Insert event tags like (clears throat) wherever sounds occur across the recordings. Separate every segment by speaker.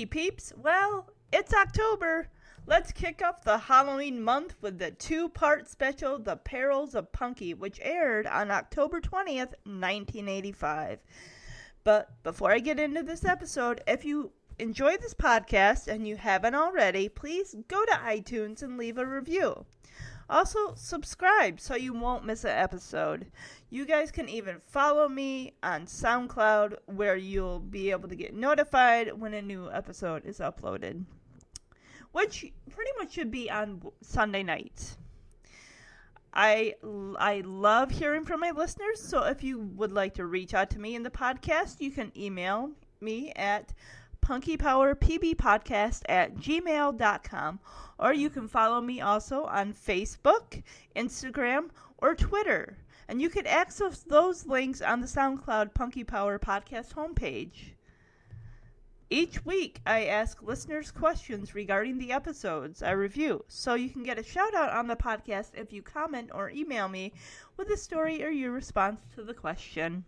Speaker 1: Punky peeps? Well, it's October. Let's kick off the Halloween month with the two part special, The Perils of Punky, which aired on October 20th, 1985. But before I get into this episode, if you enjoy this podcast and you haven't already, please go to iTunes and leave a review. Also, subscribe so you won't miss an episode. You guys can even follow me on SoundCloud where you'll be able to get notified when a new episode is uploaded, which pretty much should be on Sunday nights. I I love hearing from my listeners, so if you would like to reach out to me in the podcast, you can email me at punkypowerpbpodcast at gmail.com or you can follow me also on Facebook, Instagram, or Twitter. And you can access those links on the SoundCloud Punky Power Podcast homepage. Each week, I ask listeners questions regarding the episodes I review, so you can get a shout out on the podcast if you comment or email me with a story or your response to the question.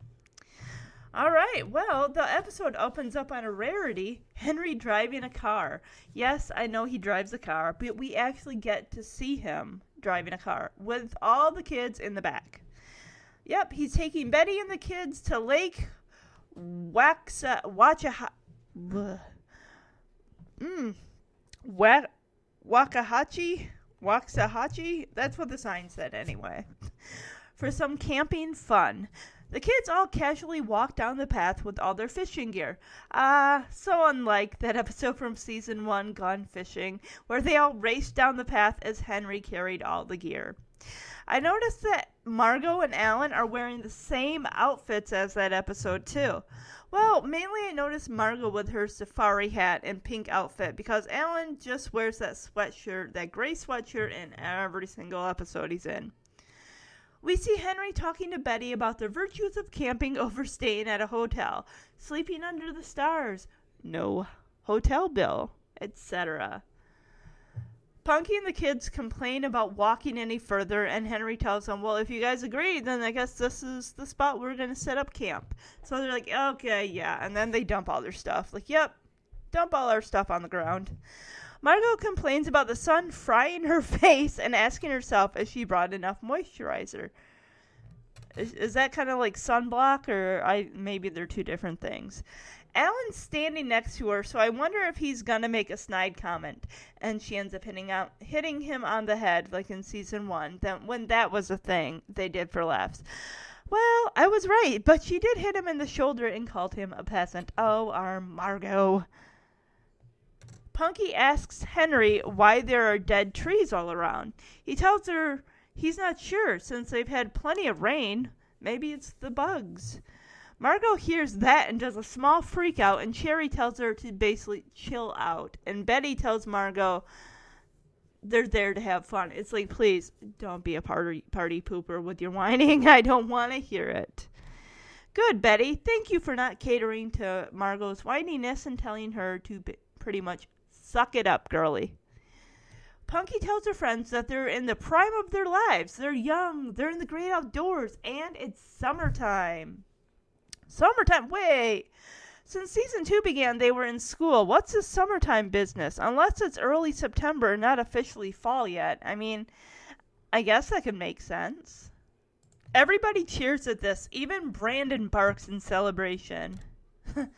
Speaker 1: All right. Well, the episode opens up on a rarity Henry driving a car. Yes, I know he drives a car, but we actually get to see him driving a car with all the kids in the back. Yep, he's taking Betty and the kids to Lake Waxa, Wachaha. Mmm. Wakahachi? That's what the sign said anyway. (laughs) For some camping fun. The kids all casually walk down the path with all their fishing gear. Ah, so unlike that (laughs) episode from season one, Gone Fishing, where they all raced down the path as Henry carried all the gear. I noticed that Margot and Alan are wearing the same outfits as that episode, too. Well, mainly I noticed Margot with her safari hat and pink outfit because Alan just wears that sweatshirt, that gray sweatshirt in every single episode he's in. We see Henry talking to Betty about the virtues of camping (laughs) over staying at a hotel, sleeping under the stars, no hotel bill, etc. Punky and the kids complain about walking any further, and Henry tells them, Well, if you guys agree, then I guess this is the spot we're going to set up camp. So they're like, Okay, yeah. And then they dump all their stuff. Like, Yep, dump all our stuff on the ground. Margot complains about the sun frying her (laughs) face and asking herself if she brought enough moisturizer. Is, is that kind of like sunblock, or I maybe they're two different things? Alan's standing next to her, so I wonder if he's gonna make a snide comment, and she ends up hitting out, hitting him on the head, like in season one. Then when that was a thing they did for laughs. Well, I was right, but she did hit him in the shoulder and called him a peasant. Oh, our Margot. Punky asks Henry why there are dead trees all around. He tells her he's not sure since they've had plenty of rain. Maybe it's the bugs. Margot hears that and does a small freak out, and Cherry tells her to basically chill out. And Betty tells Margot they're there to have fun. It's like, please don't be a party party pooper with your whining. (laughs) I don't want to hear it. Good, Betty. Thank you for not catering to Margot's whininess and telling her to be, pretty much Suck it up, girly. Punky tells her friends that they're in the prime of their lives. They're young, they're in the great outdoors, and it's summertime. Summertime? Wait. Since season two began, they were in school. What's this summertime business? Unless it's early September, not officially fall yet. I mean, I guess that could make sense. Everybody cheers at this. Even Brandon barks in celebration. (laughs)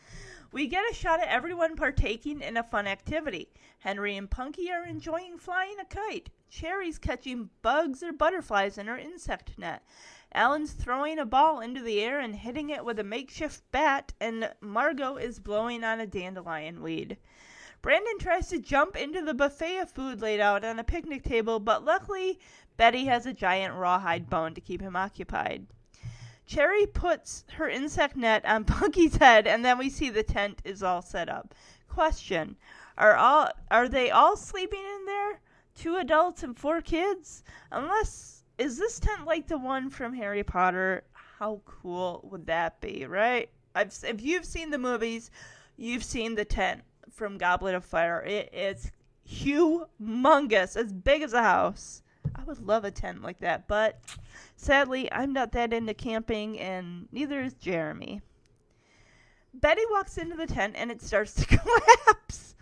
Speaker 1: We get a shot at everyone partaking in a fun activity. Henry and Punky are enjoying flying a kite. Cherry's catching bugs or butterflies in her insect net. Alan's throwing a ball into the air and hitting it with a makeshift bat, and Margot is blowing on a dandelion weed. Brandon tries to jump into the buffet of food laid out on a picnic table, but luckily Betty has a giant rawhide bone to keep him occupied. Cherry puts her insect net on (laughs) Punky's head, and then we see the tent is all set up. Question: Are all are they all sleeping in there? Two adults and four kids? Unless is this tent like the one from Harry Potter? How cool would that be, right? I've, if you've seen the movies, you've seen the tent from Goblet of Fire. It is humongous, as big as a house. I would love a tent like that, but Sadly, I'm not that into camping, and neither is Jeremy. Betty walks into the tent and it starts to (laughs) collapse.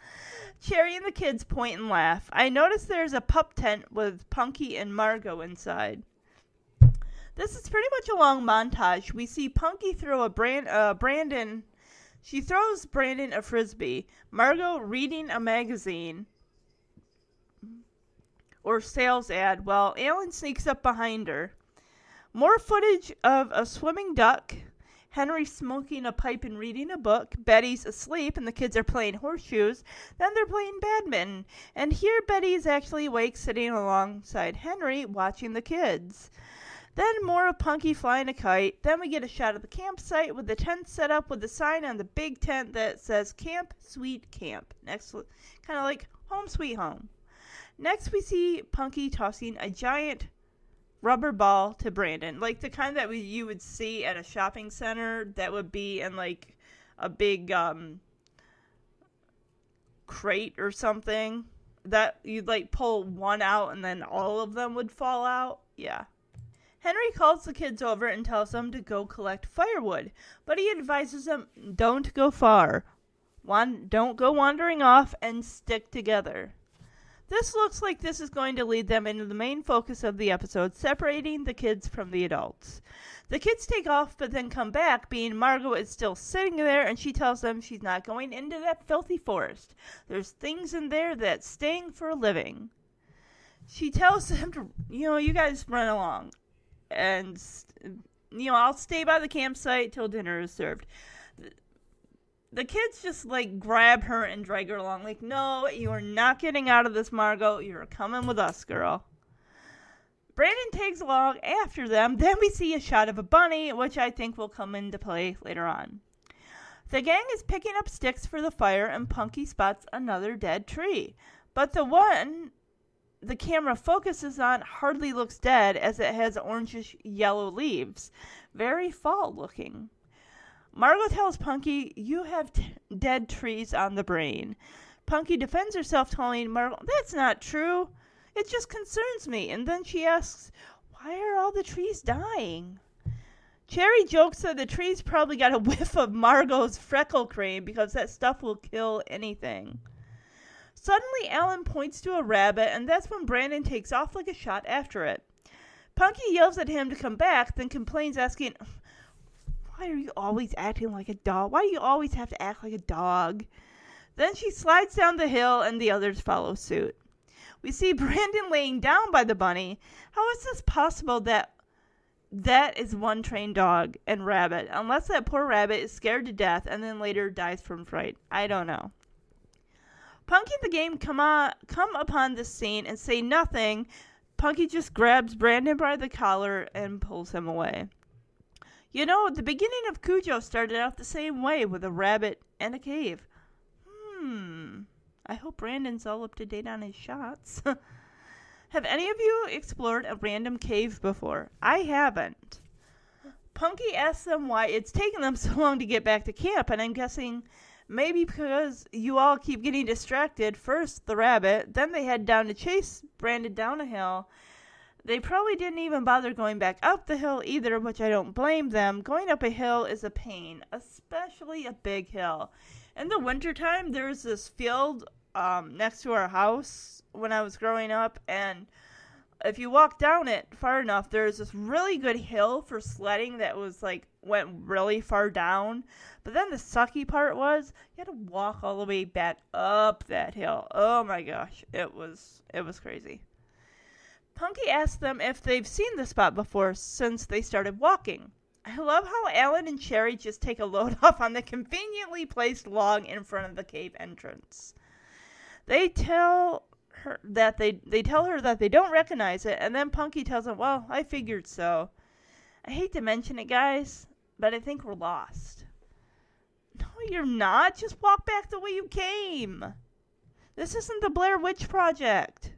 Speaker 1: Cherry and the kids point and laugh. I notice there's a pup tent with Punky and Margot inside. This is pretty much a long montage. We see Punky throw a brand, uh, Brandon. She throws Brandon a frisbee. Margot reading a magazine or sales ad while Alan sneaks up behind her. More footage of a swimming duck. Henry smoking a pipe and reading a book. Betty's asleep and the kids are playing horseshoes. Then they're playing badminton. And here Betty's actually awake sitting alongside Henry watching the kids. Then more of Punky flying a kite. Then we get a shot of the campsite with the tent set up with the sign on the big tent that says Camp Sweet Camp. Next, kind of like Home Sweet Home. Next, we see Punky tossing a giant rubber ball to Brandon, like the kind that we, you would see at a shopping center that would be in like a big um, crate or something that you'd like pull one out and then all of them would fall out. Yeah. Henry calls the kids over and tells them to go collect firewood, but he advises them don't go far. One, don't go wandering off and stick together. This looks like this is going to lead them into the main focus of the episode, separating the kids from the adults. The kids take off but then come back, being Margot is still sitting there and she tells them she's not going into that filthy forest. There's things in there that's staying for a living. She tells them to, you know, you guys run along and you know I'll stay by the campsite till dinner is served. The kids just like grab her and drag her along. Like, no, you are not getting out of this, Margot. You're coming with us, girl. Brandon tags along after them. Then we see a shot of a bunny, which I think will come into play later on. The gang is picking up sticks for the fire, and Punky spots another dead tree. But the one the camera focuses on hardly looks dead as it has orangish yellow leaves. Very fall looking. Margot tells Punky, You have t- dead trees on the brain. Punky defends herself, telling Margot, That's not true. It just concerns me. And then she asks, Why are all the trees dying? Cherry jokes that the trees probably got a (laughs) whiff of Margot's freckle cream because that stuff will kill anything. Suddenly, Alan points to a rabbit, and that's when Brandon takes off like a shot after it. Punky yells at him to come back, then complains, asking, Why are you always acting like a dog? Why do you always have to act like a dog? Then she slides down the hill, and the others follow suit. We see Brandon laying down by the bunny. How is this possible that that is one trained dog and rabbit, unless that poor rabbit is scared to death and then later dies from fright? I don't know. Punky and the game come on, come upon this scene and say nothing. Punky just grabs Brandon by the collar and pulls him away. You know, the beginning of Cujo started out the same way with a rabbit and a cave. Hmm. I hope Brandon's all up to date on his shots. (laughs) Have any of you explored a random cave before? I haven't. Punky asks them why it's taken them (laughs) so long to get back to camp, and I'm guessing Maybe because you all keep getting distracted. First, the rabbit, then they head down to chase Brandon down a hill. They probably didn't even bother going back up the hill either, which I don't blame them. Going up a hill is a pain, especially a big hill. In the wintertime, there's this field um, next to our house when I was growing up, and if you walk down it far enough, there's this really good hill for sledding that was like went really far down. But then the sucky part was you had to walk all the way back up that hill. Oh my gosh, it was it was crazy. Punky asked them if they've seen the spot before since they started walking. I love how Alan and Cherry just take a load (laughs) off on the conveniently placed log in front of the cave entrance. They tell her that they they tell her that they don't recognize it, and then Punky tells them, "Well, I figured so." I hate to mention it, guys, but I think we're lost. No, you're not. Just walk back the way you came. This isn't the Blair Witch Project.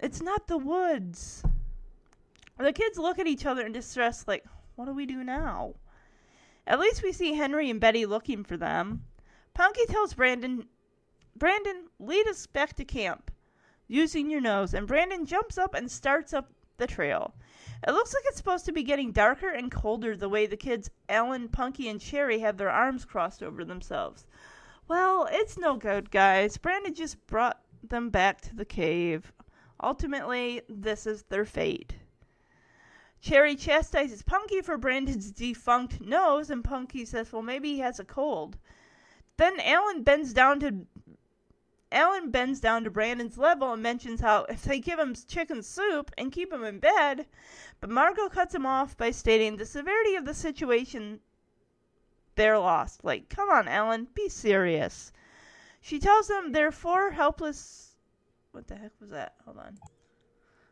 Speaker 1: It's not the woods. The kids look at each other in distress, like, what do we do now? At least we see Henry and Betty looking for them. Punky tells Brandon Brandon, lead us back to camp using your nose. And Brandon jumps up and starts up the trail. It looks like it's supposed to be getting darker and colder the way the kids, Alan, Punky, and Cherry, have their arms crossed over themselves. Well, it's no good, guys. Brandon just brought them back to the cave. Ultimately, this is their fate. Cherry chastises Punky for Brandon's defunct nose, and Punky says, well, maybe he has a cold. Then Alan bends down to Alan bends down to Brandon's level and mentions how if they give him chicken soup and keep him in bed, but Margot cuts him off by stating the severity of the situation they're lost. Like, come on, Alan, be serious. She tells them they're four helpless. What the heck was that? Hold on.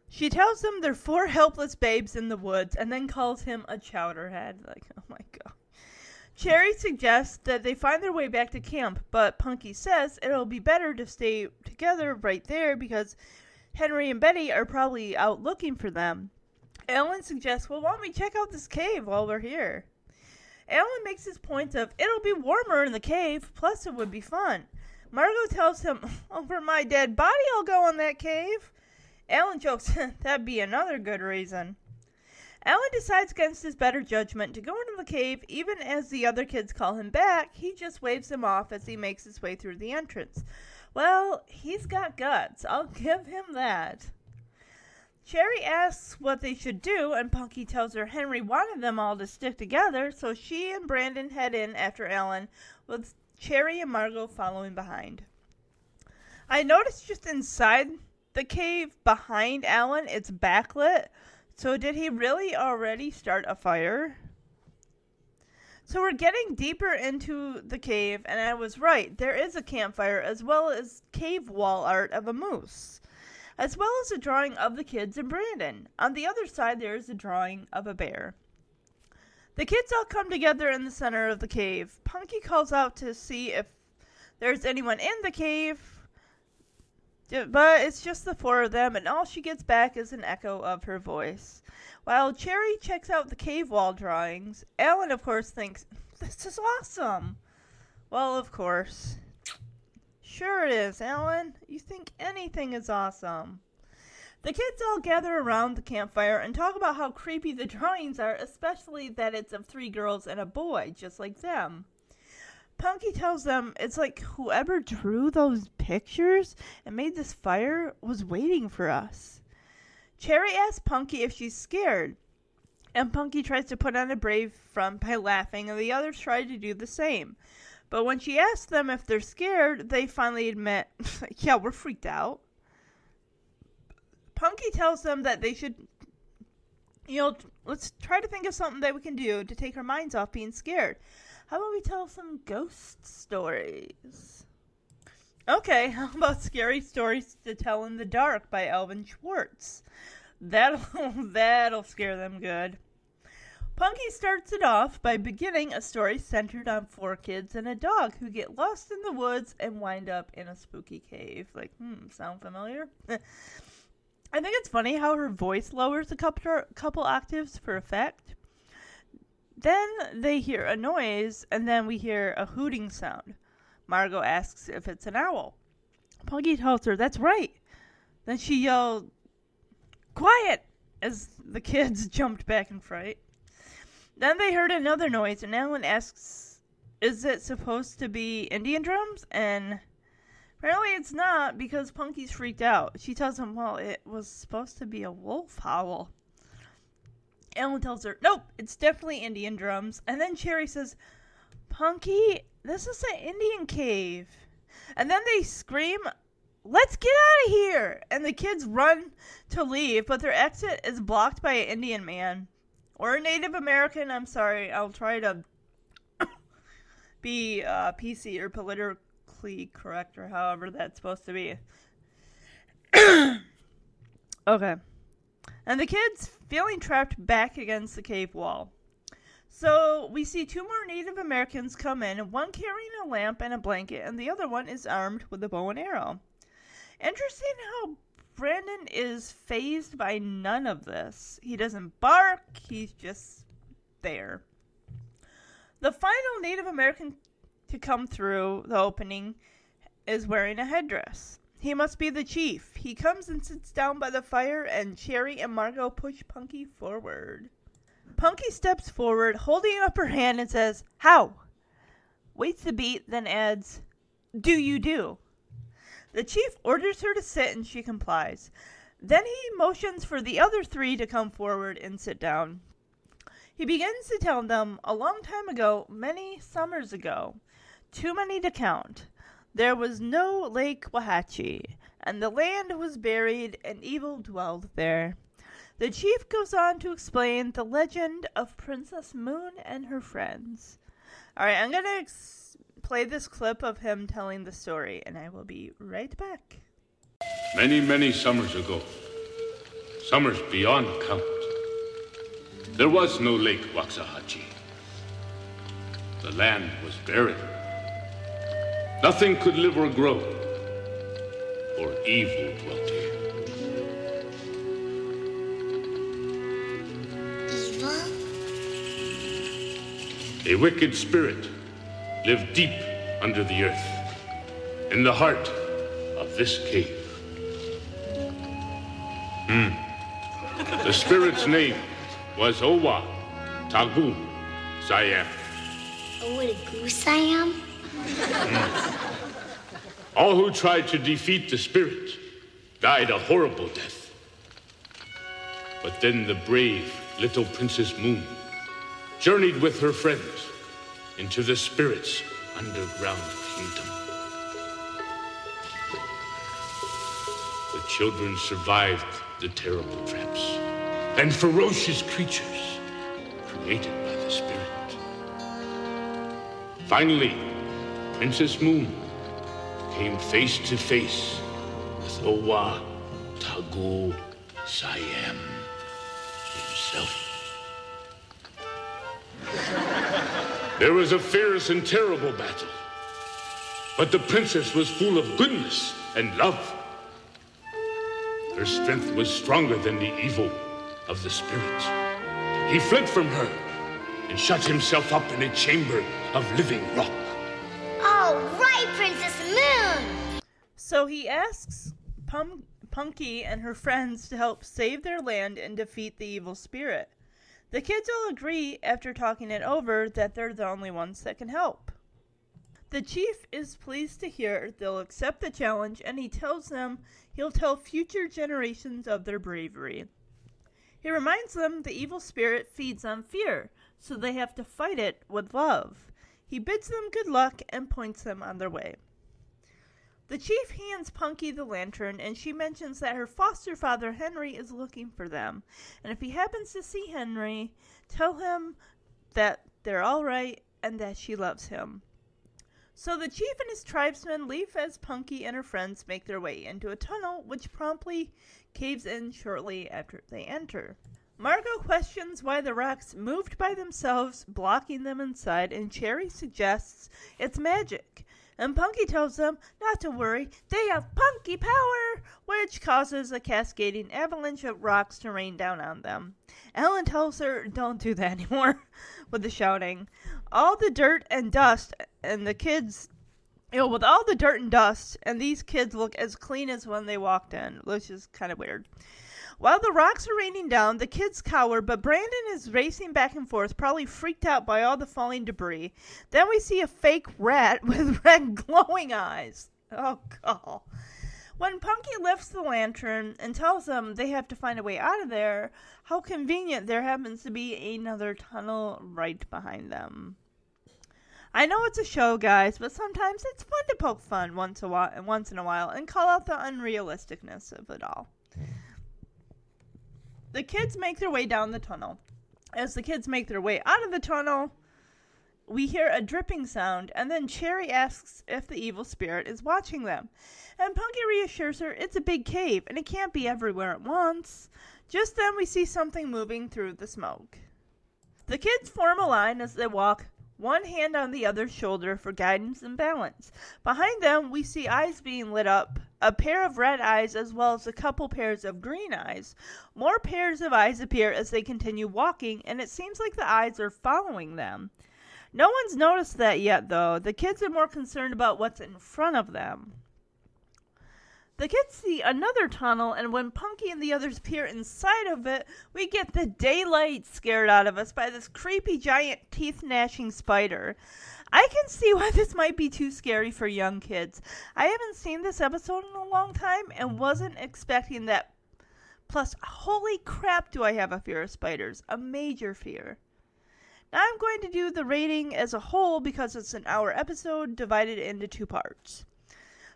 Speaker 1: She tells them they're four helpless babes in the woods and then calls him a chowderhead. Like, (laughs) oh my god. Cherry suggests that they find their way back to camp, but Punky says it'll be better to stay together right there because Henry and Betty are probably out looking for them. Alan suggests, well, why don't we check out this cave while we're here? Alan makes his point of, it'll be warmer in the cave, plus it would be fun. Margot tells him, (laughs) over my dead body I'll go in that cave. Alan jokes, (laughs) that'd be another good reason. Alan decides against his better judgment to go into the cave even as the other kids call him back. He just waves them off as he makes his way through the entrance. Well, he's got guts. I'll give him that. Cherry asks what they should do, and Punky tells her Henry wanted them all to stick together, so she and Brandon head in after Alan, with Cherry and Margot following behind. I noticed just inside the cave behind Alan, it's backlit, so did he really already start a fire? So we're getting deeper into the cave, and I was right. There is a campfire as well as cave wall art of a moose, as well as a drawing of the kids and Brandon. On the other side, there is a drawing of a bear. The kids all come together in the center of the cave. Punky calls out to see if there's anyone in the cave, but it's just the four of them, and all she gets back is an echo of her voice. While Cherry checks out the cave wall drawings, Alan, of course, thinks, This is awesome! Well, of course. Sure it is, Alan. You think anything is awesome. The kids all gather around the campfire and talk about how creepy the drawings are, especially that it's of three girls and a boy, just like them. Punky tells them it's like whoever drew those pictures and made this fire was waiting for us. Cherry asks Punky if she's scared, and Punky tries to put on a brave front by laughing, and the others try to do the same. But when she asks them if they're scared, they finally admit, (laughs) yeah, we're freaked out. Punky tells them that they should, you know, let's try to think of something that we can do to take our minds off being scared. How about we tell some ghost stories? Okay, (laughs) how about Scary Stories to Tell in the Dark by Alvin Schwartz? That'll (laughs) that'll scare them good. Punky starts it off by beginning a story centered on four kids and a dog who get lost in the woods and wind up in a spooky cave. Like, hmm, sound familiar? (laughs) I think it's funny how her voice lowers a couple couple octaves for effect. Then they hear a noise, and then we hear a hooting sound. Margot asks if it's an owl. Punky tells her that's right. Then she yelled, Quiet! as the kids (laughs) jumped back in fright. Then they heard another noise, and Alan asks, Is it supposed to be Indian drums? And apparently it's not because Punky's freaked out. She tells him, Well, it was supposed to be a wolf howl. Ellen tells her, nope, it's definitely Indian drums. And then Cherry says, Punky, this is an Indian cave. And then they scream, let's get out of here! And the kids run to leave, but their exit is blocked by an Indian man. Or a Native American, I'm sorry, I'll try to (coughs) be uh, PC or politically correct or however that's supposed to be. (coughs) okay. And the kids feeling trapped back against the cave wall. So we see two more Native Americans come in, one carrying a lamp and a blanket, and the other one is armed with a bow and arrow. Interesting how Brandon is phased by none of this. He doesn't bark, he's just there. The final Native American to come through the opening is wearing a headdress. He must be the chief. He comes and sits down by the fire, and Cherry and Margot push Punky forward. Punky steps forward, holding up her hand, and says, How? Waits a beat, then adds, Do you do? The chief orders her to sit, and she complies. Then he motions for the other three to come forward and sit down. He begins to tell them a long time ago, many summers ago, too many to count, there was no Lake Whatauchee, and the land was buried, and evil dwelled there. The chief goes on to explain the legend of Princess Moon and her friends. All right, I'm going to ex- play this clip of him telling the story, and I will be right back.
Speaker 2: Many, many summers ago, summers beyond count, there was no Lake Waxahachie. The land was barren. Nothing could live or grow, for evil dwelt here.
Speaker 3: Evil?
Speaker 2: A wicked spirit lived deep under the earth, in the heart of this cave. Hmm. The spirit's name was Owa Tagu Siam.
Speaker 3: Oh, what a goose I am.
Speaker 2: All who tried to defeat the spirit died a horrible death. But then the brave little Princess Moon journeyed with her friends into the spirit's underground kingdom. The children survived the terrible traps and ferocious creatures created by the spirit. Finally, Princess Moon came face to face with Owa Tagu Siam himself. There was a fierce and terrible battle, but the princess was full of goodness and love. Her strength was stronger than the evil of the spirit. He fled from her and shut himself up in a chamber of living rock.
Speaker 1: So he asks Pum- Punky and her friends to help save their land and defeat the evil spirit. The kids all agree after talking it over that they're the only ones that can help. The chief is pleased to hear they'll accept the challenge and he tells them he'll tell future generations of their bravery. He reminds them the evil spirit feeds on fear, so they have to fight it with love. He bids them good luck and points them on their way. The chief hands Punky the lantern, and she mentions that her foster father Henry is looking for them. And if he happens to see Henry, tell him that they're all right and that she loves him. So the chief and his tribesmen leave as Punky and her friends make their way into a tunnel, which promptly caves in shortly after they enter. Margot questions why the rocks moved by themselves, blocking them inside, and Cherry suggests it's magic. And Punky tells them not to worry, they have punky power, which causes a cascading avalanche of rocks to rain down on them. Ellen tells her, don't do that (laughs) anymore, with the shouting. All the dirt and dust, and the kids, you know, with all the dirt and dust, and these kids look as clean as when they walked in, which is kind of weird. While the rocks are raining down, the kids cower, but Brandon is racing back and forth, probably freaked out by all the falling debris. Then we see a fake rat (laughs) with red glowing eyes. Oh, God. When Punky lifts the lantern and tells them they have to find a way out of there, how convenient there happens to be another tunnel right behind them. I know it's a show, guys, but sometimes it's fun to poke fun once a while, once in a while, and call out the unrealisticness of it all. The kids make their way down the tunnel. As the kids make their way out of the tunnel, we hear a dripping sound, and then Cherry asks if the evil spirit is watching them. And Punky reassures her it's a big cave and it can't be everywhere at once. Just then, we see something moving through the smoke. The kids form a line as they walk, one hand on the other's shoulder for guidance and balance. Behind them, we see eyes being lit up, a pair of red eyes as well as a couple pairs of green eyes. More pairs of eyes appear as they continue walking, and it seems like the eyes are following them. No one's noticed that yet, though. The kids are more concerned about what's in front of them. The kids see another tunnel, and when Punky and the others peer inside of it, we get the daylight scared out of us by this creepy giant teeth gnashing spider. I can see why this might be too scary for young kids. I haven't seen this episode in a long time and wasn't expecting that. Plus, holy crap, do I have a fear of spiders! A major fear. Now I'm going to do the rating as a whole because it's an hour episode divided into two parts.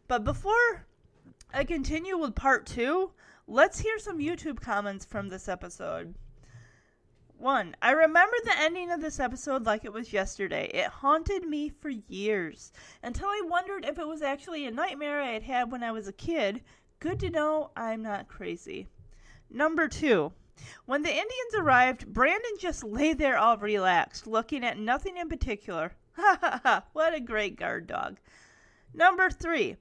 Speaker 1: But before I continue with part two, let's hear some YouTube comments from this episode. One, I remember the ending of this episode like it was yesterday. It haunted me for years until I wondered if it was actually a nightmare I had had when I was a kid. Good to know I'm not crazy. Number two, when the Indians arrived, Brandon just lay there all relaxed, looking at nothing in particular. (laughs) Ha ha ha, what a great guard dog. Number three,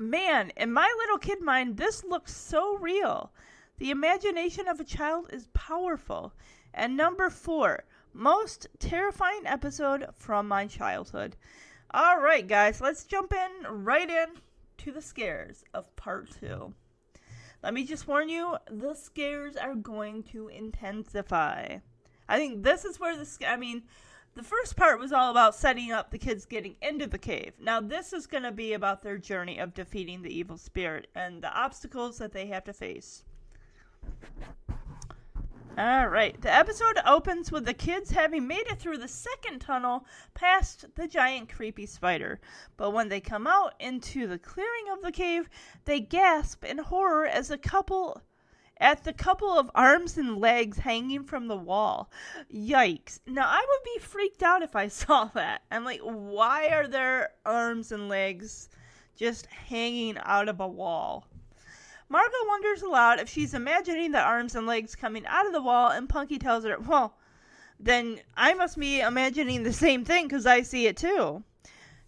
Speaker 1: man, in my little kid mind, this looks so real. The imagination of a child is powerful. And number four, most terrifying episode from my childhood. All right, guys, let's jump in right in to the scares of part two. Let me just warn you, the scares are going to intensify. I think this is where the I mean, the first part was all about setting up the kids getting into the cave. Now this is going to be about their journey of defeating the evil spirit and the obstacles that they have to face. Alright, the episode opens with the kids having made it through the second tunnel past the giant creepy spider. But when they come out into the clearing of the cave, they gasp in horror as a couple at the couple of arms and legs hanging from the wall. Yikes. Now, I would be freaked out if I (laughs) saw that. I'm like, why are there arms and legs just hanging out of a wall? Margot wonders aloud if she's imagining the arms and legs coming out of the wall, and Punky tells her, Well, then I must be imagining the same thing because I see it too.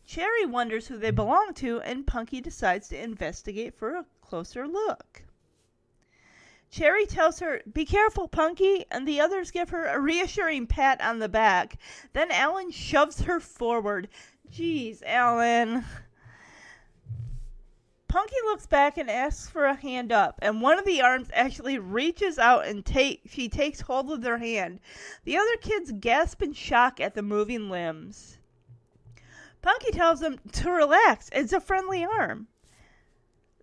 Speaker 1: Cherry wonders who they belong to, and Punky decides to investigate for a closer look. Cherry tells her, Be careful, Punky, and the others give her a reassuring pat on the back. Then Alan shoves her forward. Jeez, Alan. Punky looks back and asks for a hand up, and one of the arms actually reaches out and take she takes hold of their hand. The other kids gasp in shock at the moving limbs. Punky tells them to relax. It's a friendly arm.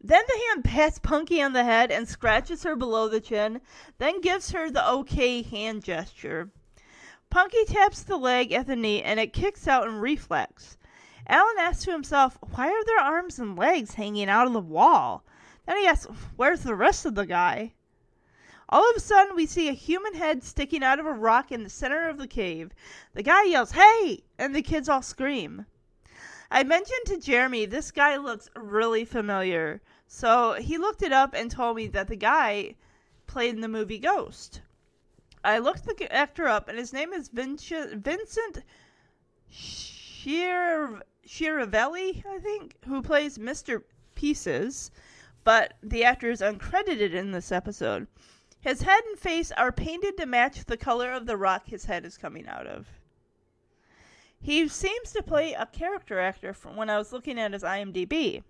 Speaker 1: Then the hand pats Punky on the head and scratches her below the chin, then gives her the okay hand gesture. Punky taps the leg at the knee and it kicks out in reflex. Alan asks to himself, why are there arms and legs hanging out of the wall? Then he asks, where's the rest of the guy? All of a sudden, we see a human head sticking out of a rock in the center of the cave. The guy yells, Hey! And the kids all scream. I mentioned to Jeremy this guy looks really familiar. So he looked it up and told me that the guy played in the movie Ghost. I looked the actor up, and his name is Vincent, Vincent Schiavelli, I think, who plays Mr. Pieces, but the actor is uncredited in this episode. His head and face are painted to match the color of the rock his head is coming out of. He seems to play a character actor from when I was looking at his IMDb.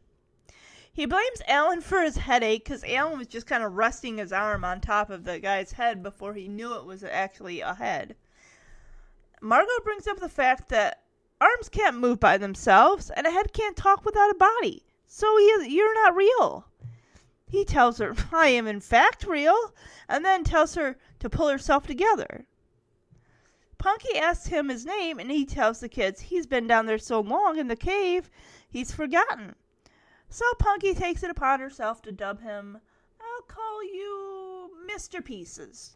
Speaker 1: He blames Alan for his headache because Alan was just kind of resting his arm on top of the guy's head before he knew it was actually a head. Margot brings up the fact that arms can't move by themselves, and a head can't talk without a body. So he, you're not real. He tells her, I am in fact real, and then tells her to pull herself together. Punky asks him his name, and he tells the kids he's been down there so long in the cave, he's forgotten. So Punky takes it upon herself to dub him, I'll call you Mr. Pieces.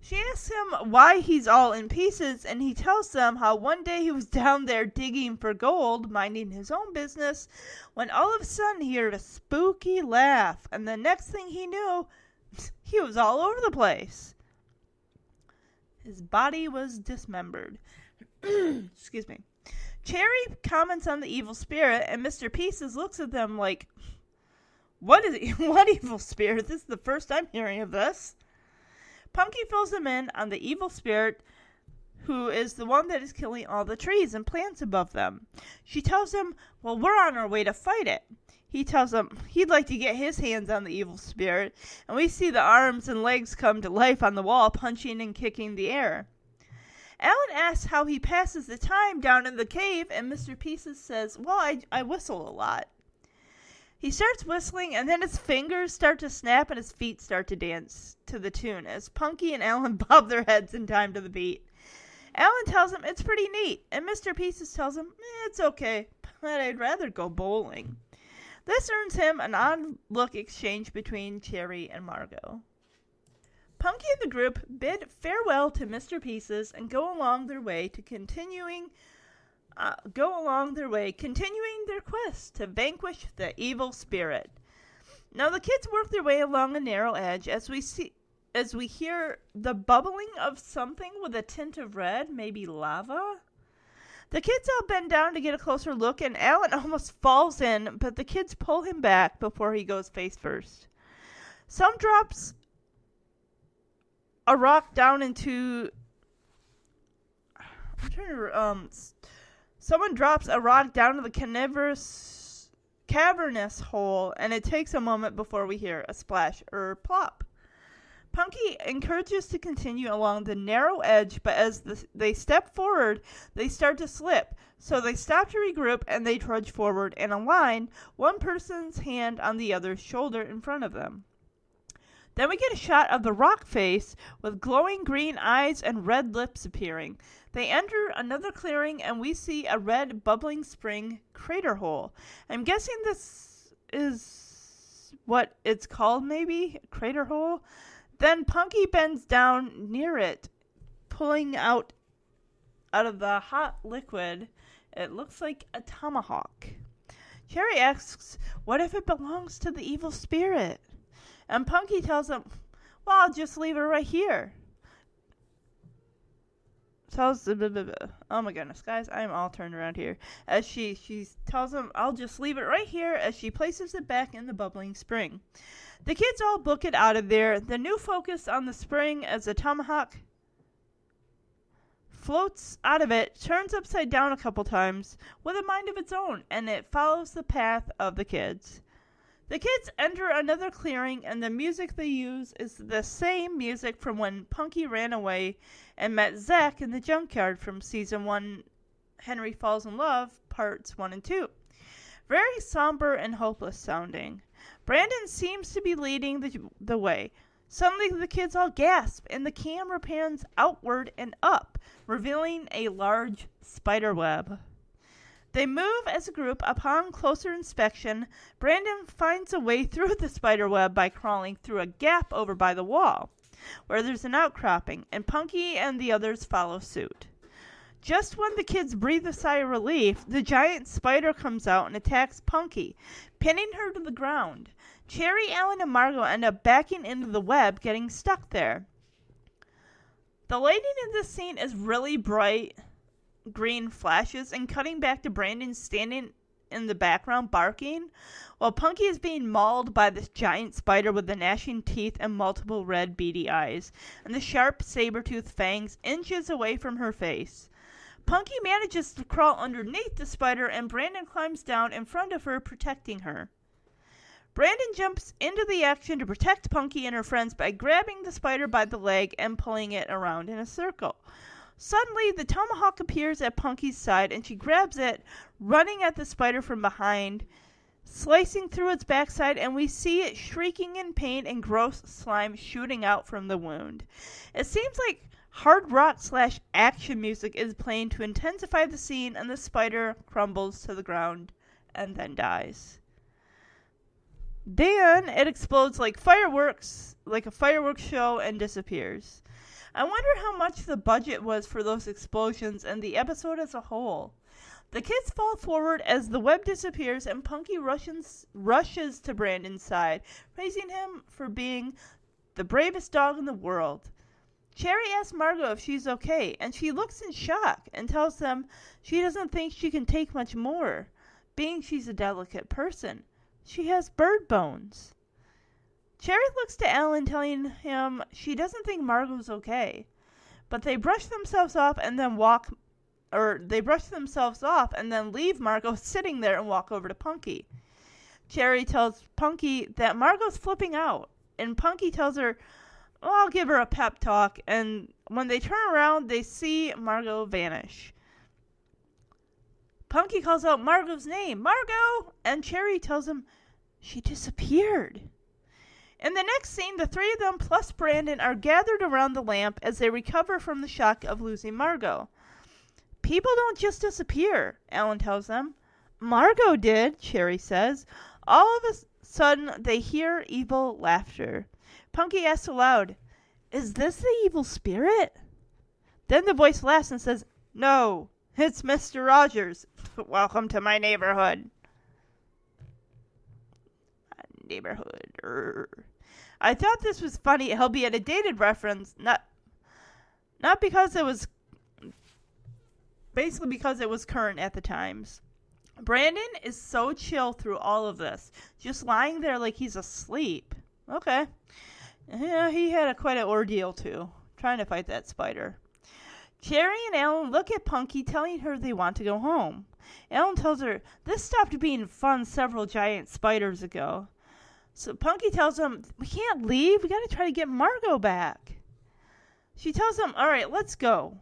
Speaker 1: She asks him why he's all in pieces, and he tells them how one day he was (laughs) down there digging for gold, minding his own business, when all of a sudden he heard a spooky laugh, and the next thing he knew, (laughs) he was all over the place. His body was dismembered. (clears throat) Excuse me. Cherry comments on the evil spirit, and Mr. Pieces looks at them like, "What is it? (laughs) what evil spirit? This is the first I'm hearing of this." Punky fills them in on the evil spirit who is the one that is killing all the trees and plants above them. She tells him, Well, we're on our way to fight it. He tells him he'd like to get his hands on the evil spirit, and we see the arms and legs come to life on the wall, punching and kicking the air. Alan asks how he passes the time down in the cave, and Mr. Pieces says, Well, I, I whistle a lot. He starts whistling, and then his fingers start to snap and his feet start to dance to the tune as Punky and Alan (laughs) bob their heads in time to the beat. Alan tells him it's pretty neat, and Mr. Pieces tells him eh, it's okay, but I'd rather go bowling. This earns him an odd look exchange between Cherry and Margot. Punky and the group bid farewell to Mr. Pieces and go along their way to continuing uh, go along their way, continuing their quest to vanquish the evil spirit. Now the kids work their way along a narrow edge as we see as we hear the bubbling of something with a tint of red, maybe lava. The kids all bend down to get a closer look, and Alan (laughs) almost falls in, but the kids pull him back before he goes face first. Some drops a rock down into. I'm trying to. Um, someone drops a rock down to the cavernous, cavernous hole, and it takes a moment before we hear a splash or plop. Punky encourages to continue along the narrow edge, but as the, they step forward, they start to slip. So they stop to regroup and they trudge forward in a line, one person's hand on the other's shoulder in front of them. Then we get a shot of the rock face with glowing green eyes and red lips appearing. They enter another clearing and we see a red bubbling spring crater hole. I'm guessing this is what it's called, maybe? Crater hole? Then Punky bends down near it, pulling out out of the hot liquid. It looks like a tomahawk. Cherry asks, What if it belongs to the evil spirit? And Punky tells him, Well, I'll just leave it right here. Tells the oh my goodness, guys, I'm all turned around here. As she she tells him, I'll just leave it right here as she places it back in the bubbling spring. The kids all book it out of there. The new focus on the spring as the tomahawk floats out of it, turns upside down a couple times with a mind of its own, and it follows the path of the kids. The kids enter another clearing, and the music they use is the same music from when Punky ran away and met Zack in the junkyard from season one Henry Falls in Love, parts one and two. Very somber and hopeless sounding. Brandon seems to be leading the, the way. Suddenly, the kids all gasp, and the camera pans outward and up, revealing a large spider web. They move as a group. Upon closer inspection, Brandon finds a way through the spider web by crawling through a gap over by the wall, where there's an outcropping, and Punky and the others follow suit. Just when the kids breathe a sigh of relief, the giant spider comes out and attacks Punky, pinning her to the ground. Cherry, Alan, and Margot end up backing into the web, getting stuck there. The lighting in this scene is really bright green flashes and cutting back to Brandon standing in the background barking while Punky is being mauled by this giant spider with the gnashing teeth and multiple red beady eyes and the sharp saber-toothed fangs inches away from her face. Punky manages to crawl underneath the spider and Brandon climbs down in front of her protecting her. Brandon jumps into the action to protect Punky and her friends by grabbing the spider by the leg and pulling it around in a circle. Suddenly, the tomahawk appears at Punky's side and she grabs it, running at the spider from behind, slicing through its backside, and we see it shrieking in pain and gross slime shooting out from the wound. It seems like hard rock slash action music is playing to intensify the scene, and the spider crumbles to the ground and then dies. Then it explodes like fireworks, like a fireworks show, and disappears. I wonder how much the budget was for those explosions and the episode as a whole. The kids fall forward as the web disappears and Punky rushes, rushes to Brandon's side, praising him for being the bravest dog in the world. Cherry asks Margot if she's okay, and she looks in shock and tells them she doesn't think she can take much more, being she's a delicate person. She has bird bones. Cherry looks to Alan, telling him she doesn't think Margot's okay. but they brush themselves off and then walk, or they brush themselves off and then leave Margot (laughs) sitting there and walk over to Punky. Cherry tells Punky that Margot's flipping out, and Punky tells her, I'll give her a pep talk, and when they turn around, they see Margaux vanish. Punky calls out Margaux's name, Margaux! And Cherry tells him she disappeared. In the next scene, the three of them plus Brandon are gathered around the lamp as they recover from the shock of losing Margaux. People don't just disappear, Alan tells them. Margaux did, Cherry says. All of a sudden, they hear evil laughter. Punky asks aloud, Is this the evil spirit? Then the voice laughs and says, No, it's Mr. Rogers. Welcome to my neighborhood. Neighborhood. er. I thought this was funny, albeit a dated reference, not not because it was basically because it was current at the times. Brandon is so chill through all of this, just lying there like he's asleep. Okay. Yeah, he had a quite an ordeal too, trying to fight that spider. Cherry and Alan look at Punky, telling her they want to go home. Alan tells her this stopped being fun several giant spiders ago. So Punky tells him, We can't leave. We got to try to get Margaux back. She tells him, All right, let's go.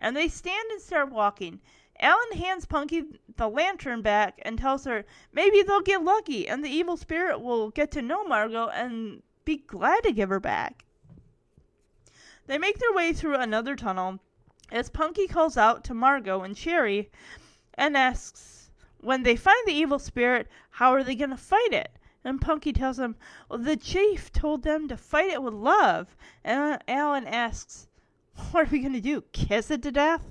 Speaker 1: And they stand and start walking. Alan hands Punky the lantern back and tells her maybe they'll get lucky and the evil spirit will get to know Margaux and be glad to give her back. They make their way through another tunnel as Punky calls out to Margaux and Cherry and asks when they find the evil spirit, how are they going to fight it? And Punky tells them, well, the chief told them to fight it with love. And Alan asks, what are we going to do? Kiss it to death?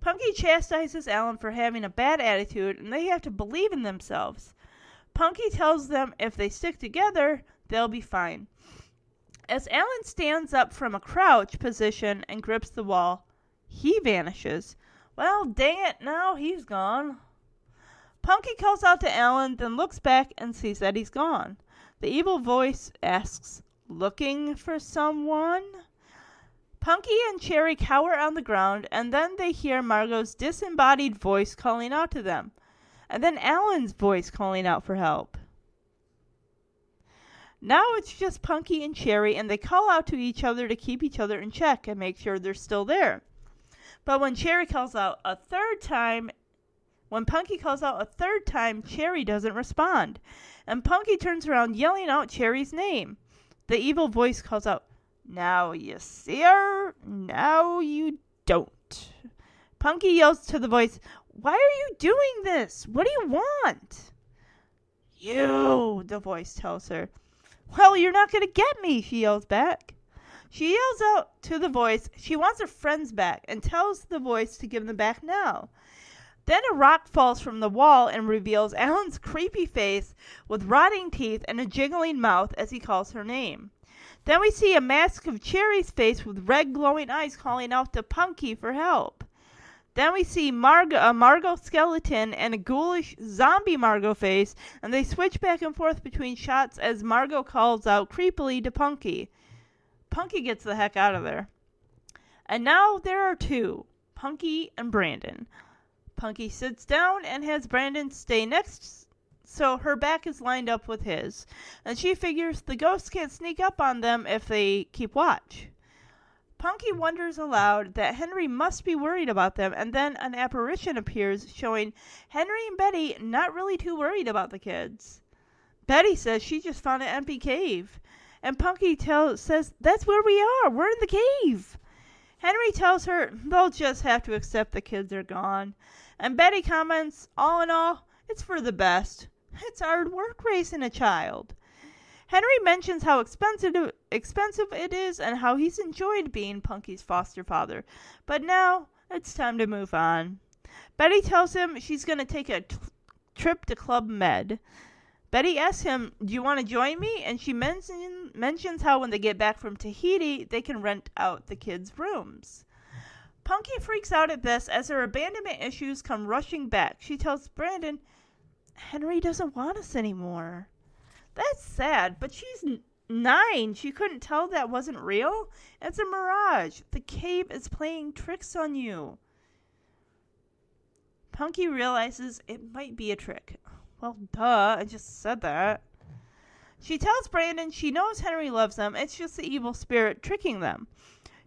Speaker 1: Punky chastises Alan for having a bad attitude, and they have to believe in themselves. Punky tells them if they stick together, they'll be fine. As Alan stands up from a crouch position and grips the wall, he vanishes. Well, dang it, now he's gone. Punky calls out to Alan, then looks back and sees that he's gone. The evil voice asks, Looking for someone? Punky and Cherry cower on the ground, and then they hear Margaux's disembodied voice calling out to them, and then Alan's voice calling out for help. Now it's just Punky and Cherry, and they call out to each other to keep each other in check and make sure they're still there. But when Cherry calls out a third time, when Punky calls out a third time, Cherry doesn't respond. And Punky turns around yelling out Cherry's name. The evil voice calls out, Now you see her, now you don't. Punky yells to the voice, Why are you doing this? What do you want? You, the voice tells her. Well, you're not going to get me, she yells back. She yells out to the voice she wants her friends back and tells the voice to give them back now. Then a rock falls from the wall and reveals Alan's creepy face with rotting teeth and a jiggling mouth as he calls her name. Then we see a mask of Cherry's face with red glowing eyes calling out to Punky for help. Then we see Margaux, a Margaux skeleton and a ghoulish zombie Margaux face, and they switch back and forth between shots as Margaux calls out creepily to Punky. Punky gets the heck out of there. And now there are two Punky and Brandon. Punky sits down and has Brandon stay next so her back is lined up with his, and she figures the ghosts can't sneak up on them if they keep watch. Punky wonders aloud that Henry must be worried about them, and then an apparition appears showing Henry and Betty not really too worried about the kids. Betty says she just found an empty cave, and Punky tell, says that's where we are. We're in the cave. Henry tells her they'll just have to accept the kids are gone, and Betty comments, all in all, it's for the best. It's hard work raising a child. Henry mentions how expensive expensive it is and how he's enjoyed being Punky's foster father, but now it's time to move on. Betty tells him she's going to take a t- trip to Club Med. Betty asks him, "Do you want to join me?" and she mention, mentions how when they get back from Tahiti, they can rent out the kids' rooms. Punky freaks out at this as her abandonment issues come rushing back. She tells Brandon, "Henry doesn't want us anymore." That's sad, but she's nine. She couldn't tell that wasn't real. It's a mirage. The cave is playing tricks on you. Punky realizes it might be a trick. Well, duh, I just said that. She tells Brandon she knows Henry loves them. It's just the evil spirit tricking them.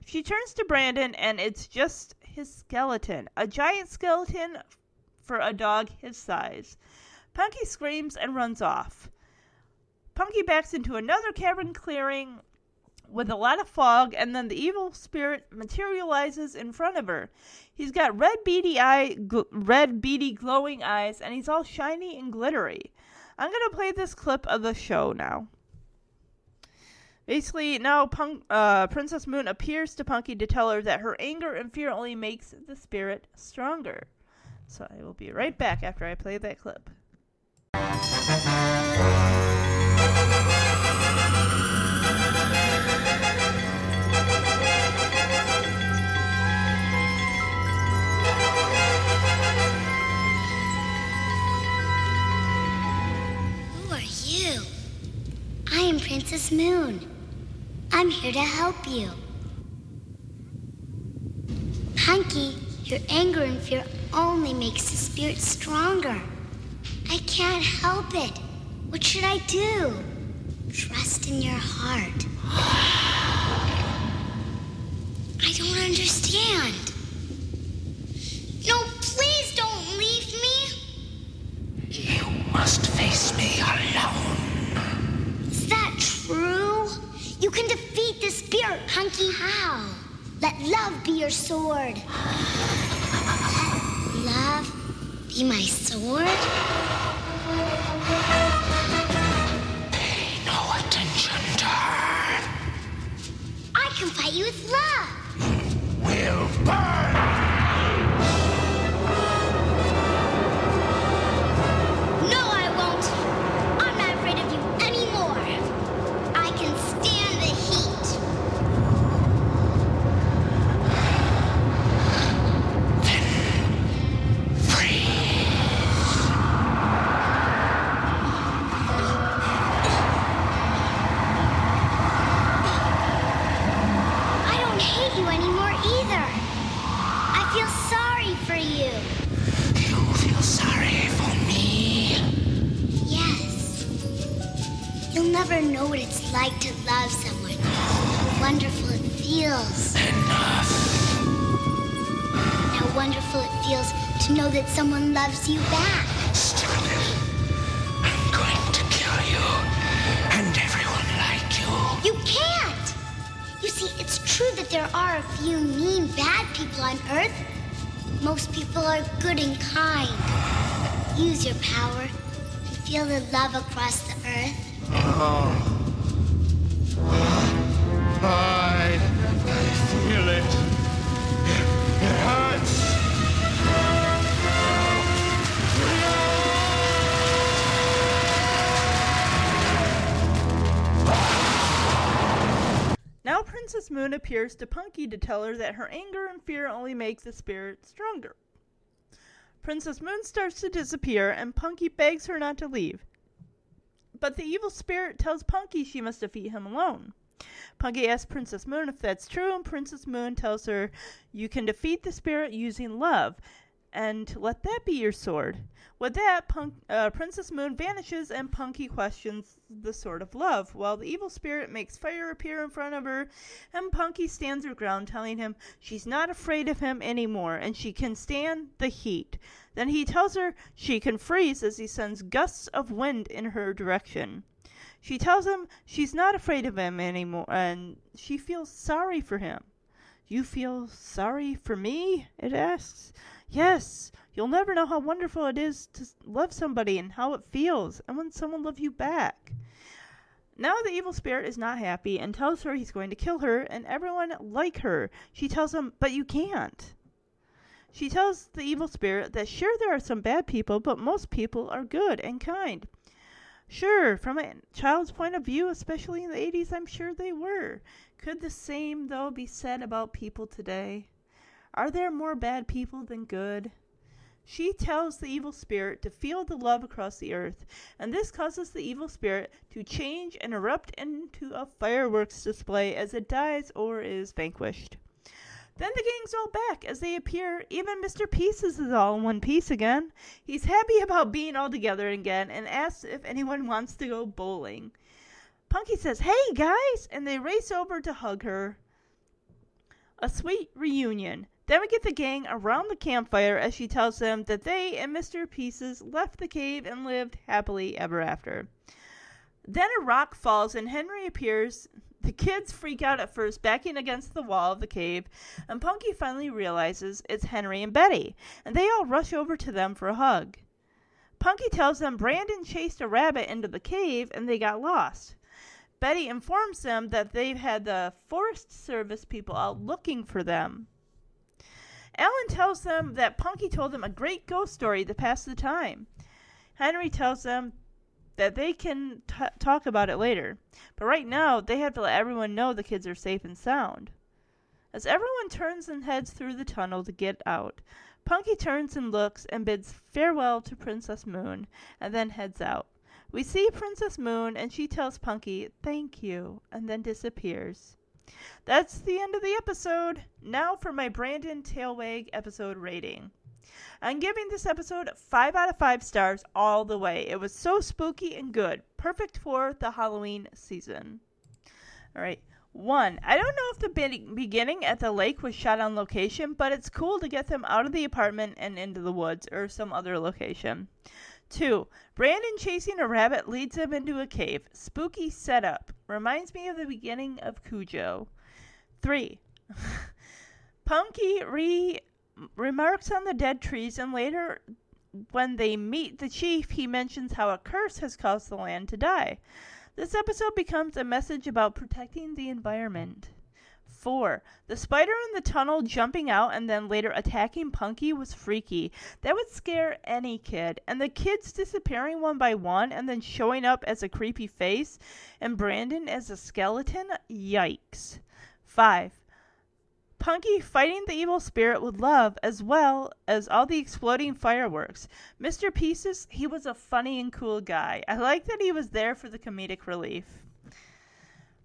Speaker 1: She turns to Brandon, and it's just his skeleton a giant skeleton for a dog his size. Punky screams and runs off. Punky backs into another cavern clearing with a lot of fog, and then the evil spirit materializes in front of her. He's got red beady eye, gl- red beady glowing eyes, and he's all shiny and glittery. I'm gonna play this clip of the show now. Basically, now Punk, uh, Princess Moon appears to Punky to tell her that her anger and fear only makes the spirit stronger. So I will be right back after I play that clip.
Speaker 3: Am Princess Moon. I'm here to help you. Punky, your anger and fear only makes the spirit stronger. I can't help it. What should I do? Trust in your heart. (gasps) I don't understand. No, please don't leave me.
Speaker 4: You must face me alone.
Speaker 3: True? You can defeat the spirit, Punky. How? Let love be your sword. Let love be my sword?
Speaker 4: Pay no attention to her.
Speaker 3: I can fight you with love.
Speaker 4: Will burn.
Speaker 3: Someone loves you back.
Speaker 4: Stop it. I'm going to kill you. And everyone like you.
Speaker 3: You can't! You see, it's true that there are a few mean, bad people on Earth. Most people are good and kind. Use your power and feel the love across the earth.
Speaker 4: I,
Speaker 1: Moon appears to Punky to tell her that her anger and fear only make the spirit stronger. Princess Moon starts to disappear, and Punky begs her not to leave. But the evil spirit tells Punky she must defeat him alone. Punky asks Princess Moon if that's true, and Princess Moon tells her you can defeat the spirit using love, and let that be your sword. With that, Punk, uh, Princess Moon vanishes, and Punky questions the sword of love, while the evil spirit makes fire appear in front of her, and Punky stands her ground, telling him she's not afraid of him anymore, and she can stand the heat. Then he tells her she can freeze as he sends gusts of wind in her direction. She tells him she's not afraid of him anymore, and she feels sorry for him. You feel sorry for me? It asks. Yes, you'll never know how wonderful it is to love somebody and how it feels, and when someone loves you back. Now the evil spirit is not happy and tells her he's going to kill her and everyone like her. She tells him, but you can't. She tells the evil spirit that sure there are some bad people, but most people are good and kind. Sure, from a child's point of view, especially in the 80s, I'm sure they were. Could the same, though, be said about people today? Are there more bad people than good? She tells the evil spirit to feel the love across the earth, and this causes the evil spirit to change and erupt into a fireworks display as it dies or is vanquished. Then the gang's all back as they appear. Even Mr. Pieces is all in one piece again. He's happy about being all together again and asks if anyone wants to go bowling. Punky says, Hey guys! And they race over to hug her. A sweet reunion. Then we get the gang around the campfire as she tells them that they and Mr. Pieces left the cave and lived happily ever after. Then a rock falls and Henry appears. The kids freak out at first, backing against the wall of the cave, and Punky finally realizes it's Henry and Betty, and they all rush over to them for a hug. Punky tells them Brandon chased a rabbit into the cave and they got lost. Betty informs them that they've had the Forest Service people out looking for them. Alan tells them that Punky told them a great ghost story to pass the time. Henry tells them that they can t- talk about it later. But right now, they have to let everyone know the kids are safe and sound. As everyone turns and heads through the tunnel to get out, Punky turns and looks and bids farewell to Princess Moon and then heads out. We see Princess Moon and she tells Punky, thank you, and then disappears. That's the end of the episode. Now for my Brandon Tailwag episode rating. I'm giving this episode 5 out of 5 stars all the way. It was so spooky and good. Perfect for the Halloween season. All right. One, I don't know if the be- beginning at the lake was shot on location, but it's cool to get them out of the apartment and into the woods or some other location. Two, Brandon chasing a rabbit leads him into a cave. Spooky setup. Reminds me of the beginning of Cujo. Three, (laughs) Punky re remarks on the dead trees, and later, when they meet the chief, he mentions how a curse has caused the land to die. This episode becomes a message about protecting the environment. 4. The spider in the tunnel jumping out and then later attacking Punky was freaky. That would scare any kid. And the kids disappearing one by one and then showing up as a creepy face and Brandon as a skeleton? Yikes. 5. Punky fighting the evil spirit with love as well as all the exploding fireworks. Mr. Pieces, he was a funny and cool guy. I like that he was there for the comedic relief.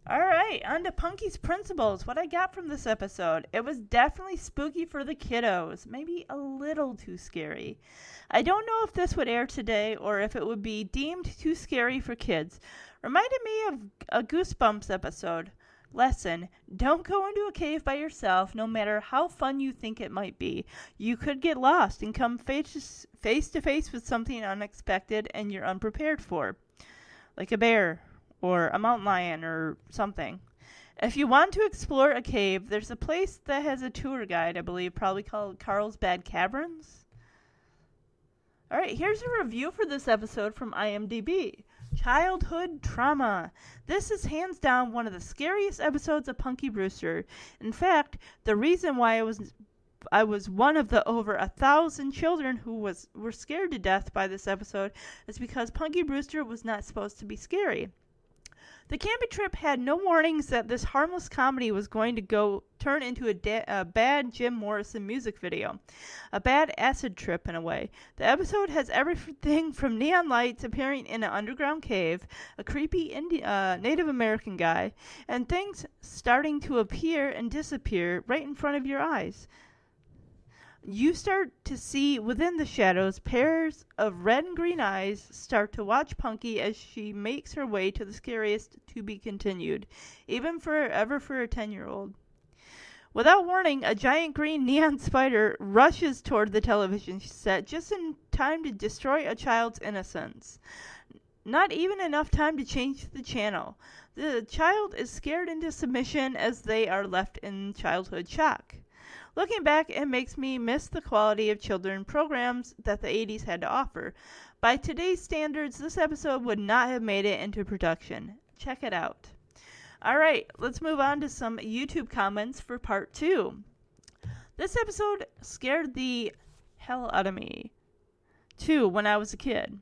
Speaker 1: All right, on to Punky's principles. What I got from this episode. It was definitely spooky for the kiddos, maybe a little too scary. I don't know if this would air today or if it would be deemed too scary for kids. Reminded me of a Goosebumps episode. Lesson Don't go into a cave by yourself, no matter how fun you think it might be. You could get lost and come face, face to face with something unexpected and you're unprepared for, like a bear or a mountain lion or something. If you want to explore a cave, there's a place that has a tour guide, I believe, probably called Carlsbad Caverns. All right, here's a review for this episode from IMDb. Childhood trauma. This is hands down one of the scariest episodes of Punky Brewster. In fact, the reason why I was I was one of the over a thousand children who was were scared to death by this episode is because Punky Brewster was not supposed to be scary. The camping trip had no warnings that this harmless comedy was going to go turn into a, da- a, bad Jim Morrison music video, a bad acid trip in a way. The episode has everything from neon lights appearing in an underground cave, a creepy Indi- uh, Native American guy, and things starting to appear and disappear right in front of your eyes you start to see within the shadows pairs of red and green eyes start to watch Punky as she makes her way to the scariest to be continued, even for a 10 year old. Without warning, a giant green (laughs) neon spider rushes toward the television set just in time to destroy a child's innocence. Not even enough time to change the channel. The child is scared into submission as they are left in childhood shock. Looking back, it makes me miss the quality of children programs that the 80s had to offer. By today's standards, this episode would not have made it into production. Check it out. All right, let's move on to some YouTube comments for part two. This episode scared the hell out of me, too, when I was a kid.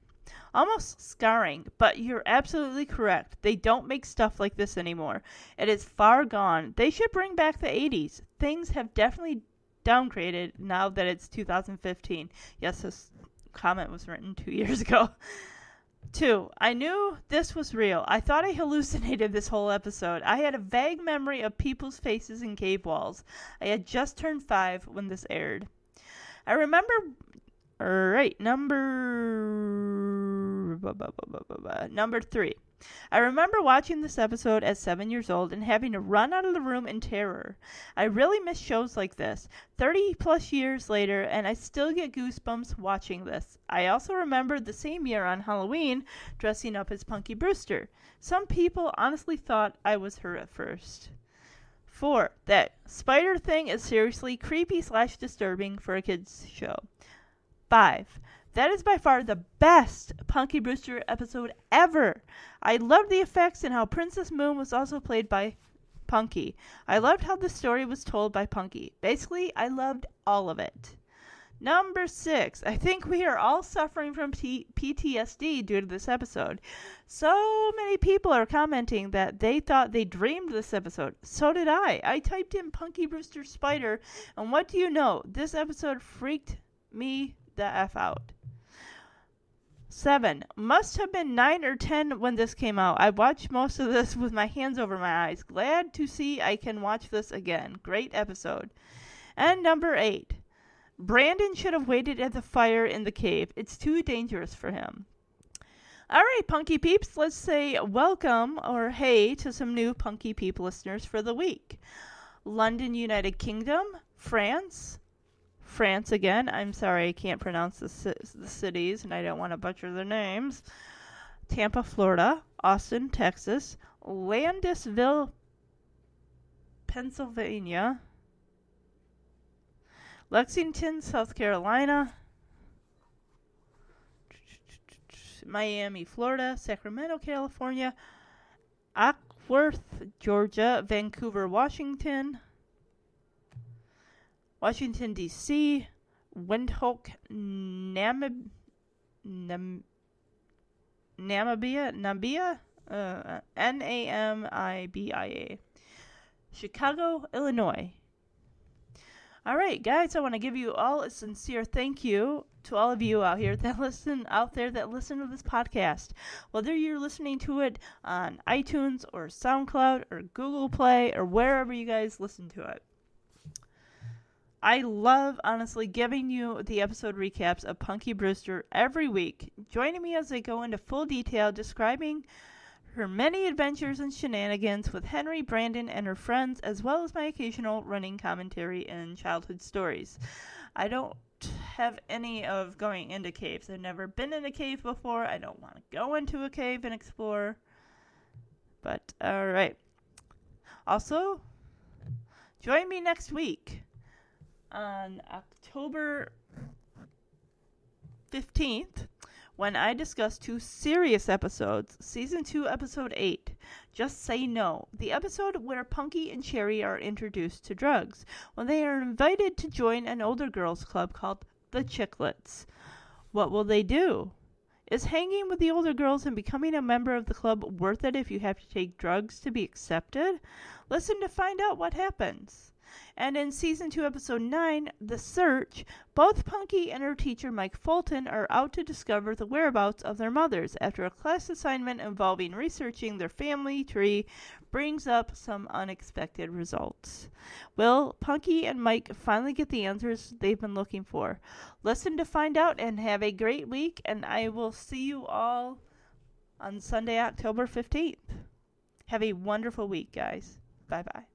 Speaker 1: Almost scarring, but you're absolutely correct. They don't make stuff like this anymore. It is far gone. They should bring back the 80s. Things have definitely downgraded now that it's 2015. Yes, this comment was written two (laughs) years ago. Two, I knew this was real. I thought I hallucinated this whole episode. I had a vague memory of people's faces in cave walls. I had just turned five when this aired. I remember. Alright, number. Number three. I remember watching this episode at seven years old and having to run out of the room in terror. I really miss shows like this. 30 plus years later, and I still get goosebumps watching this. I also remember the same year on Halloween dressing up as Punky Brewster. Some people honestly thought I was her at first. Four, that spider thing is seriously creepy slash disturbing for a kid's show. Five, that is by far the best Punky Brewster episode ever. I loved the effects and how Princess Moon was also played by Punky. I loved how the story was told by Punky. Basically, I loved all of it. Number six, I think we are all suffering from P- PTSD due to this episode. So many people are commenting that they thought they dreamed this episode. So did I. I typed in Punky Brewster Spider, and what do you know? This episode freaked me the F out. Seven. Must have been nine or ten when this came out. I watched most of this with my hands over my eyes. Glad to see I can watch this again. Great episode. And number eight. Brandon should have waited at the fire in the cave. It's too dangerous for him. All right, Punky Peeps, let's say welcome or hey to some new Punky Peep listeners for the week. London, United Kingdom, France, France again. I'm sorry, I can't pronounce the, the cities and I don't want to butcher their names. Tampa, Florida. Austin, Texas. Landisville, Pennsylvania. Lexington, South Carolina. Miami, Florida. Sacramento, California. Acworth, Georgia. Vancouver, Washington. Washington, D.C., Windhoek, Namib- Nam- Namibia, Namibia, uh, N A M I B I A, Chicago, Illinois. All right, guys, I want to give you all a sincere thank you to all of you out here that (laughs) listen out there that listen to this podcast. Whether you're listening to it on iTunes or SoundCloud or Google Play or wherever you guys listen to it. I love, honestly, giving you the episode recaps of Punky Brewster every week. Joining me as I go into full detail describing her many adventures and shenanigans with Henry, Brandon, and her friends, as well as my occasional running commentary and childhood stories. I don't have any of going into caves. I've never been in a cave before. I don't want to go into a cave and explore. But, alright. Also, join me next week on October 15th when I discuss two serious episodes. Season 2, Episode 8 Just Say No. The episode where Punky and Cherry are introduced to drugs when they are invited to join an older girls' club called the Chicklets. What will they do? Is hanging with the older girls and becoming a member of the club worth it if you have to take drugs to be accepted? Listen to find out what happens. And in season 2, episode 9, The Search, both Punky and her teacher Mike Fulton are out to discover the whereabouts of their mothers after a class assignment involving researching their family tree brings up some unexpected results. Will Punky and Mike finally get the answers they've been looking for? Listen to find out and have a great week, and I will see you all on Sunday, October 15th. Have a wonderful week, guys. Bye bye.